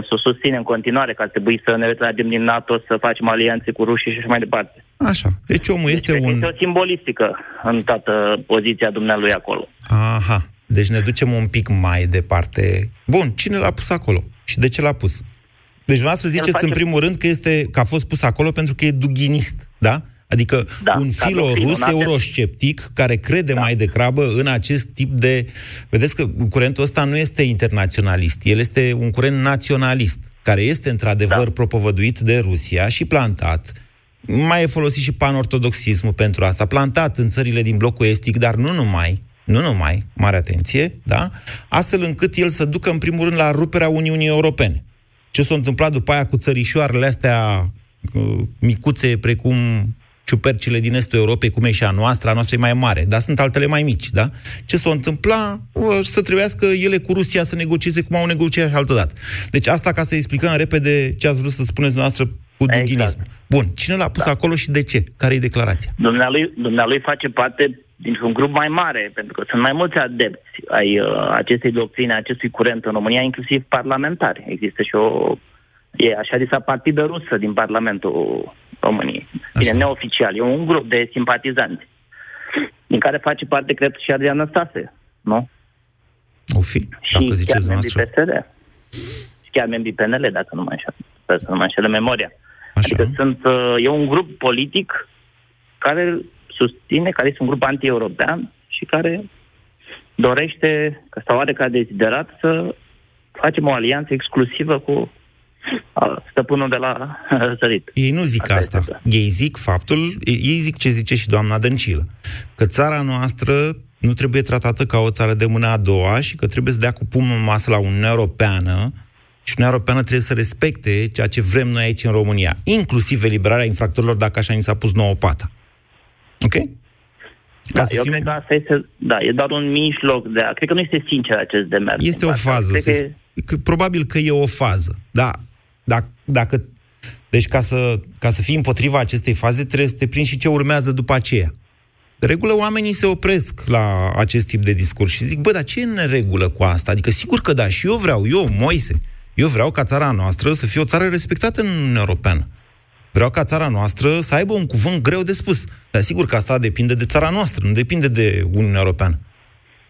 să susține în continuare că ar trebui să ne retragem din NATO, să facem alianțe cu rușii și așa mai departe. Așa. Deci omul deci este un... Este o simbolistică în toată poziția dumnealui acolo. Aha. Deci ne ducem un pic mai departe. Bun, cine l-a pus acolo? Și de ce l-a pus? Deci dumneavoastră ziceți face... în primul rând că, este, că a fost pus acolo pentru că e dughinist, da? Adică da, un filorus eurosceptic care crede da. mai degrabă în acest tip de... Vedeți că curentul ăsta nu este internaționalist, el este un curent naționalist, care este într-adevăr da. propovăduit de Rusia și plantat mai e folosit și panortodoxismul pentru asta, plantat în țările din blocul estic, dar nu numai, nu numai, mare atenție, da? Astfel încât el să ducă în primul rând la ruperea Uniunii Europene. Ce s-a întâmplat după aia cu țărișoarele astea uh, micuțe precum ciupercile din estul Europei, cum e și a noastră, a noastră e mai mare, dar sunt altele mai mici, da? Ce s-o întâmpla? O, să trebuiască ele cu Rusia să negocieze cum au negociat și altă dată. Deci asta ca să explicăm repede ce ați vrut să spuneți noastră cu exact. dughinism. Bun, cine l-a pus da. acolo și de ce? Care e declarația? Dumnealui, dumnealui face parte dintr-un grup mai mare, pentru că sunt mai mulți adepți ai uh, acestei doctrine, acestui curent în România, inclusiv parlamentari. Există și o E așa zisa partidă rusă din Parlamentul României. Bine, neoficial. E un grup de simpatizanți din care face parte, cred, și Adrian Năstase, nu? O fi, dacă și ziceți chiar membrii dumneavoastră. PSD. Și chiar membrii PNL, dacă nu mă înșel, sper să nu mă înșelă memoria. Adică sunt, uh, e un grup politic care susține, care este un grup anti-european și care dorește, că sau are ca deziderat să facem o alianță exclusivă cu a, stăpânul de la răsărit. Ei nu zic asta. Ei zic faptul, ei zic ce zice și doamna Dăncilă, că țara noastră nu trebuie tratată ca o țară de mână a doua și că trebuie să dea cu pumnul în masă la Uniunea Europeană și Uniunea Europeană trebuie să respecte ceea ce vrem noi aici în România, inclusiv eliberarea infractorilor dacă așa ni s-a pus nouă pata. Ok? Da, eu cred că asta este, da, e doar un mijloc de a... Cred că nu este sincer acest demers. Este o fază. Cred Să, că e- că, probabil că e o fază. Da, dacă, dacă deci ca să, ca să fii împotriva acestei faze, trebuie să te prinzi și ce urmează după aceea. De regulă, oamenii se opresc la acest tip de discurs și zic, bă, dar ce e în regulă cu asta? Adică, sigur că da, și eu vreau, eu, Moise, eu vreau ca țara noastră să fie o țară respectată în Uniunea Europeană. Vreau ca țara noastră să aibă un cuvânt greu de spus. Dar sigur că asta depinde de țara noastră, nu depinde de Uniunea Europeană.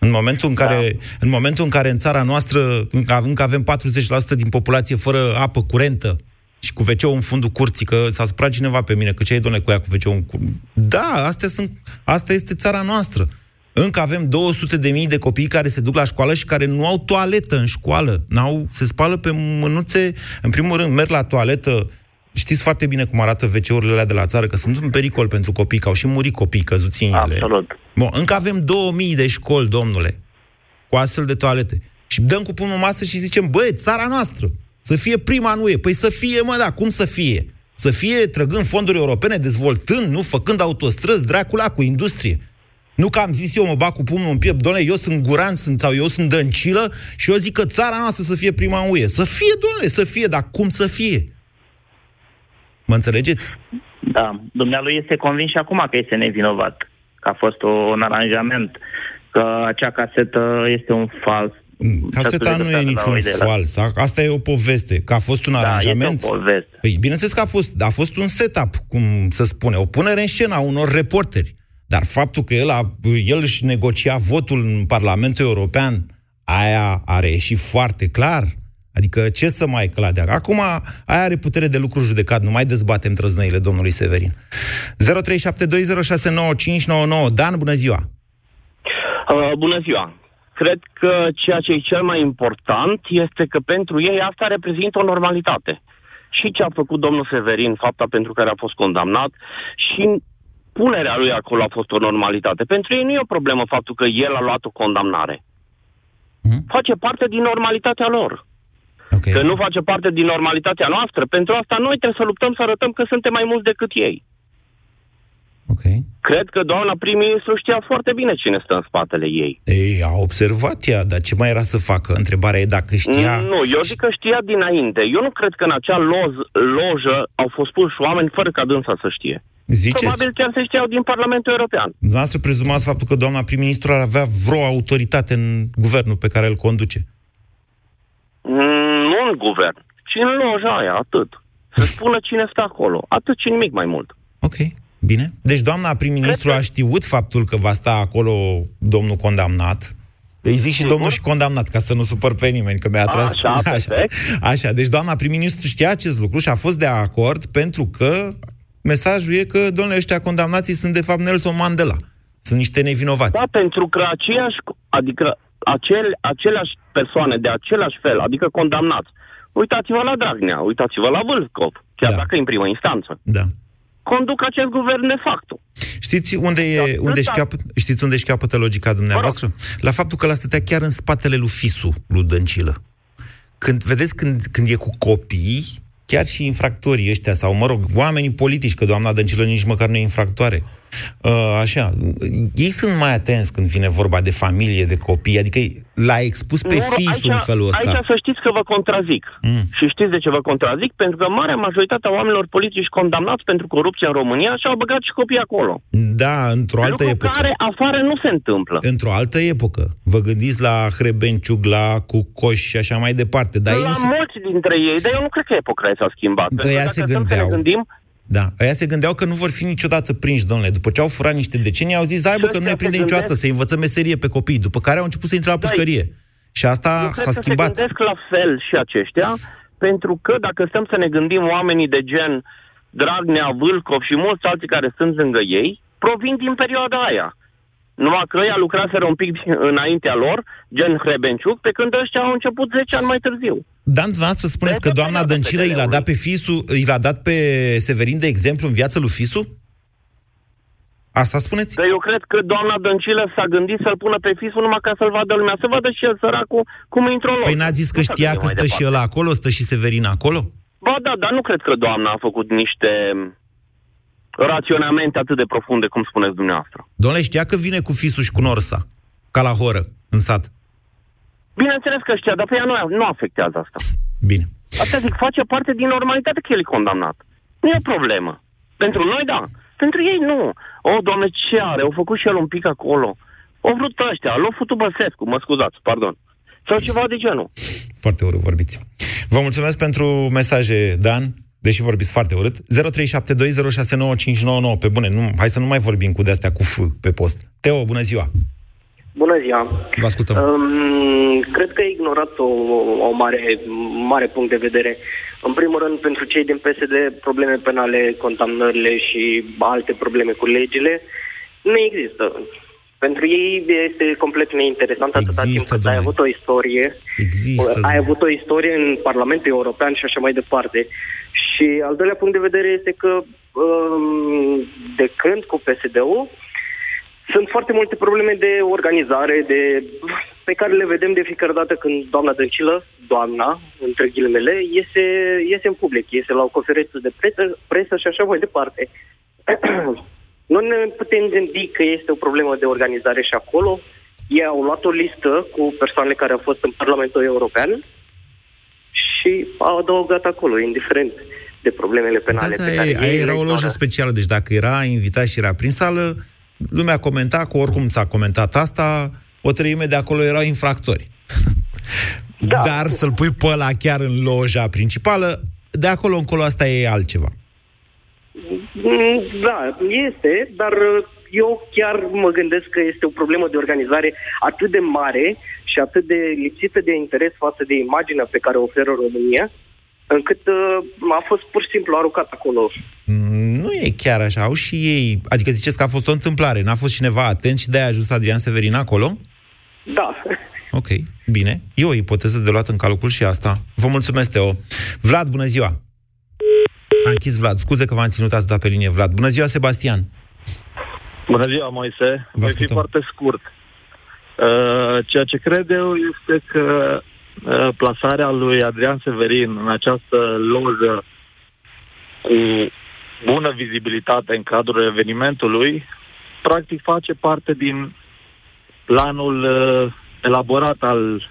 În momentul în care, da. în, momentul în, care în țara noastră încă încă avem 40% din populație fără apă curentă și cu wc în fundul curții, că s-a supărat cineva pe mine, că ce ai, doamne, cu ea cu wc în cur... Da, astea sunt, asta este țara noastră. Încă avem 200 de mii de copii care se duc la școală și care nu au toaletă în școală. N-au, se spală pe mânuțe, în primul rând merg la toaletă, Știți foarte bine cum arată WC-urile alea de la țară, că sunt un pericol pentru copii, că au și murit copii căzuți în ele. Absolut. Bun, încă avem 2000 de școli, domnule, cu astfel de toalete. Și dăm cu pumnul în masă și zicem, băi, țara noastră, să fie prima nu e. Păi să fie, mă, da, cum să fie? Să fie trăgând fonduri europene, dezvoltând, nu, făcând autostrăzi, dracula, cu industrie. Nu că am zis eu, mă bag cu pumnul în piept, doamne, eu sunt guran sunt, sau eu sunt dăncilă și eu zic că țara noastră să fie prima în UE. Să fie, domnule, să fie, dar cum să fie? Mă înțelegeți? Da, dumnealui este convins și acum că este nevinovat, că a fost o, un aranjament, că acea casetă este un fals. Caseta nu e niciun fals. A- Asta e o poveste. Că a fost un Da, aranjament. este o poveste. Păi, bineînțeles că a fost, a fost un setup, cum să spune, o punere în scenă a unor reporteri. Dar faptul că el, a, el își negocia votul în Parlamentul European, aia a reieșit foarte clar. Adică ce să mai clade? Acum, aia are putere de lucru judecat, nu mai dezbatem trăznăile domnului Severin. 0372069599. Dan, bună ziua! Uh, bună ziua! Cred că ceea ce e cel mai important este că pentru ei asta reprezintă o normalitate. Și ce a făcut domnul Severin, fapta pentru care a fost condamnat, și punerea lui acolo a fost o normalitate. Pentru ei nu e o problemă faptul că el a luat o condamnare. Face parte din normalitatea lor. Okay. Că nu face parte din normalitatea noastră. Pentru asta noi trebuie să luptăm să arătăm că suntem mai mulți decât ei. Okay. Cred că doamna prim-ministru știa foarte bine cine stă în spatele ei. Ei, a observat ea, dar ce mai era să facă? Întrebarea e dacă știa... Nu, eu zic că știa dinainte. Eu nu cred că în acea loz, lojă au fost puși oameni fără ca dânsa să știe. Ziceți? Probabil chiar se știau din Parlamentul European. Dumneavoastră prezumați faptul că doamna prim-ministru ar avea vreo autoritate în guvernul pe care îl conduce. Mm, nu în guvern, ci în loja aia, atât. Să spună cine stă acolo. Atât și nimic mai mult. Ok, bine. Deci doamna prim-ministru a știut faptul că va sta acolo domnul condamnat. Îi zic și domnul și condamnat, ca să nu supăr pe nimeni, că mi-a tras... Așa, așa. așa. Deci doamna prim-ministru știa acest lucru și a fost de acord pentru că mesajul e că, domnule, ăștia condamnații sunt de fapt Nelson Mandela. Sunt niște nevinovați. Da, pentru că aceiași, adică acel, aceleași persoane de același fel, adică condamnați. Uitați-vă la Dragnea, uitați-vă la Vâlcov, chiar da. dacă e în primă instanță. Da. Conduc acest guvern de facto. Știți unde, e, Da, unde, își ăsta- capăt, știți unde își capătă logica dumneavoastră? La faptul că la stătea chiar în spatele lui Fisu, lui Dăncilă. Când, vedeți, când, când e cu copii, chiar și infractorii ăștia, sau, mă rog, oamenii politici, că doamna Dăncilă nici măcar nu e infractoare, uh, așa, ei sunt mai atenți când vine vorba de familie, de copii, adică l-a expus pe Nu, Fisu în felul ăsta. Aici să știți că vă contrazic. Mm. Și știți de ce vă contrazic? Pentru că marea majoritate a oamenilor politici condamnați pentru corupție în România și-au băgat și copii acolo. Da, într-o altă Lucru epocă. care afară nu se întâmplă. Într-o altă epocă. Vă gândiți la Hrebenciuc, la Cucoș și așa mai departe. Dar ei la nu se... mulți dintre ei, dar eu nu cred că epoca s-a schimbat. Pentru că Ăia dacă se stăm să gândeau. ne gândim, Da, ăia se gândeau că nu vor fi niciodată prinși, domnule. După ce au furat niște decenii, au zis, hai bă, că nu ne ăștia prinde se niciodată gândesc- să învățăm meserie pe copii. După care au început să intre la Da, pușcărie. Și asta Eu cred s-a că schimbat. se gândesc la fel și aceștia, pentru că dacă stăm să ne gândim oamenii de gen Dragnea, Vâlcov și mulți alții care sunt lângă ei, provin din perioada aia. Numai că ăia lucraseră un pic înaintea lor, gen Hrebenciuc, pe când ăștia au început 10 ani mai târziu. Dan, dumneavoastră spuneți că doamna Dăncilă i l-a dat pe Fisu, i l-a dat pe Severin de exemplu în viața lui Fisu? Asta spuneți? Că eu cred că doamna Dăncilă s-a gândit să-l pună pe Fisu numai ca să-l vadă lumea, să vadă și el săracul cum intră în loc. Păi n-a zis că Nu s-a știa gândit că mai stă și departe. el acolo, stă și Severin acolo? Ba da, dar nu cred că doamna a făcut niște raționamente atât de profunde, cum spuneți dumneavoastră. Domnule, știa că vine cu Fisu și cu Norsa, ca la horă, în sat. Bineînțeles că știa, dar pe ea nu, nu afectează asta. Bine. Asta zic, face parte din normalitate că el e condamnat. Nu e o problemă. Pentru noi, da. Pentru ei, nu. O, doamne, ce are? Au făcut și el un pic acolo. Au vrut ăștia, l-au futut Băsescu, mă scuzați, pardon. Sau ceva de genul. Foarte urât vorbiți. Vă mulțumesc pentru mesaje, Dan, deși vorbiți foarte urât. 0372069599. Pe bune, nu, hai să nu mai vorbim cu de-astea cu F pe post. Teo, bună ziua! Bună ziua! Vă ascultăm. Um, cred că ai ignorat o, o mare, mare punct de vedere. În primul rând, pentru cei din PSD, probleme penale, condamnările și alte probleme cu legile nu există. Pentru ei este complet neinteresant atâta timp cât ai avut o istorie, Există, ai avut o istorie în Parlamentul European și așa mai departe. Și al doilea punct de vedere este că um, de când cu PSD-ul sunt foarte multe probleme de organizare, de, pe care le vedem de fiecare dată când doamna Dăncilă, doamna, între ghilimele, iese, iese în public, iese la o conferință de presă, presă și așa mai departe. nu ne putem gândi că este o problemă de organizare și acolo. Ei au luat o listă cu persoanele care au fost în Parlamentul European și au adăugat acolo, indiferent de problemele penale Da, pe da, care e, ei aia le era o lojă ignoră. specială, deci dacă era invitat și era prin sală, lumea comenta că oricum s-a comentat asta, o treime de acolo erau infractori. Da. Dar să-l pui pe ăla chiar în loja principală, de acolo încolo asta e altceva. Mm, Da, este, dar uh, eu chiar mă gândesc că este o problemă de organizare atât de mare și atât de lipsită de interes față de imaginea pe care o oferă România, încât uh, a fost pur și simplu aruncat acolo. Mm, Nu e chiar așa, au și ei, adică ziceți că a fost o întâmplare, n-a fost cineva atent și de-aia a ajuns Adrian Severin acolo? Da. Ok, bine. E o ipoteză de luat în calcul și asta. Vă mulțumesc, Teo. Vlad, bună ziua! A închis Vlad. Scuze că v-am ținut atâta pe linie, Vlad. Bună ziua, Sebastian! Bună ziua, Moise. Voi fi foarte scurt. Uh, ceea ce cred eu este că uh, plasarea lui Adrian Severin în această lojă cu bună vizibilitate în cadrul evenimentului, practic face parte din planul uh, elaborat al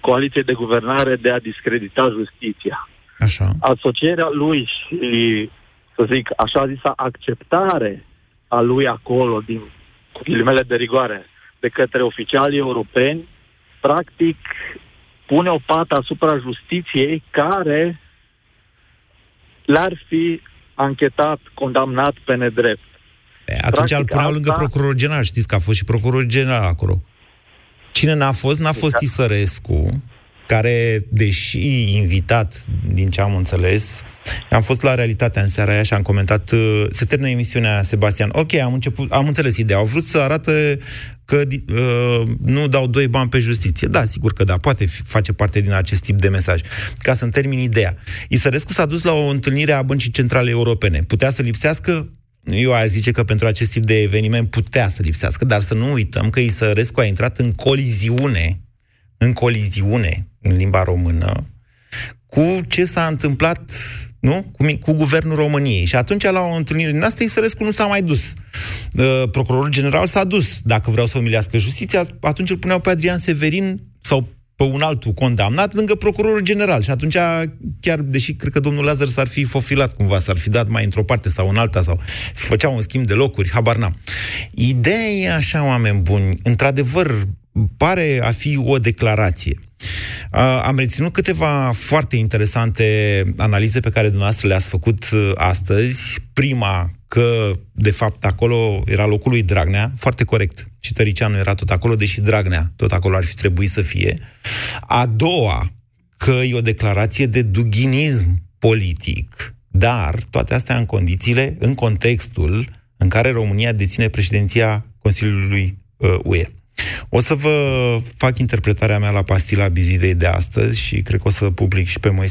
coaliției de guvernare de a discredita justiția. Așa. Asocierea lui și, să zic, așa zisa acceptare a lui acolo, din ghilimele de rigoare, de către oficialii europeni, practic pune o pată asupra justiției care l-ar fi anchetat, condamnat pe nedrept. E, Atunci Practic, îl puneau lângă asta- procuror general. Știți că a fost și procuror general acolo. Cine n-a fost? N-a fost Isărescu, care, deși invitat, din ce am înțeles, am fost la realitatea în seara aia și am comentat, uh, se termină emisiunea, Sebastian. Ok, am, început, am înțeles ideea. Au vrut să arată că uh, nu dau doi bani pe justiție. Da, sigur că da, poate fi, face parte din acest tip de mesaj. Ca să-mi termin ideea. Isărescu s-a dus la o întâlnire a Băncii Centrale Europene. Putea să lipsească? Eu aș zice că pentru acest tip de eveniment putea să lipsească, dar să nu uităm că Isărescu a intrat în coliziune, în coliziune, în limba română, cu ce s-a întâmplat nu? Cu, mi- cu guvernul României. Și atunci, la o întâlnire din asta, Isărescu nu s-a mai dus. Uh, procurorul general s-a dus. Dacă vreau să umilească justiția, atunci îl puneau pe Adrian Severin sau pe un altul condamnat lângă procurorul general. Și atunci, chiar, deși cred că domnul Lazar s-ar fi fofilat cumva, s-ar fi dat mai într-o parte sau în alta, sau se făcea un schimb de locuri, habar n-am. Ideea e așa, oameni buni, într-adevăr, pare a fi o declarație. Uh, am reținut câteva foarte interesante analize pe care dumneavoastră le-ați făcut uh, astăzi. Prima, că, de fapt, acolo era locul lui Dragnea, foarte corect. și Tăricianu era tot acolo, deși Dragnea tot acolo ar fi trebuit să fie. A doua, că e o declarație de dughinism politic, dar toate astea în condițiile, în contextul în care România deține președinția Consiliului uh, UE. O să vă fac interpretarea mea la pastila Bizidei de astăzi și cred că o să public și pe Moise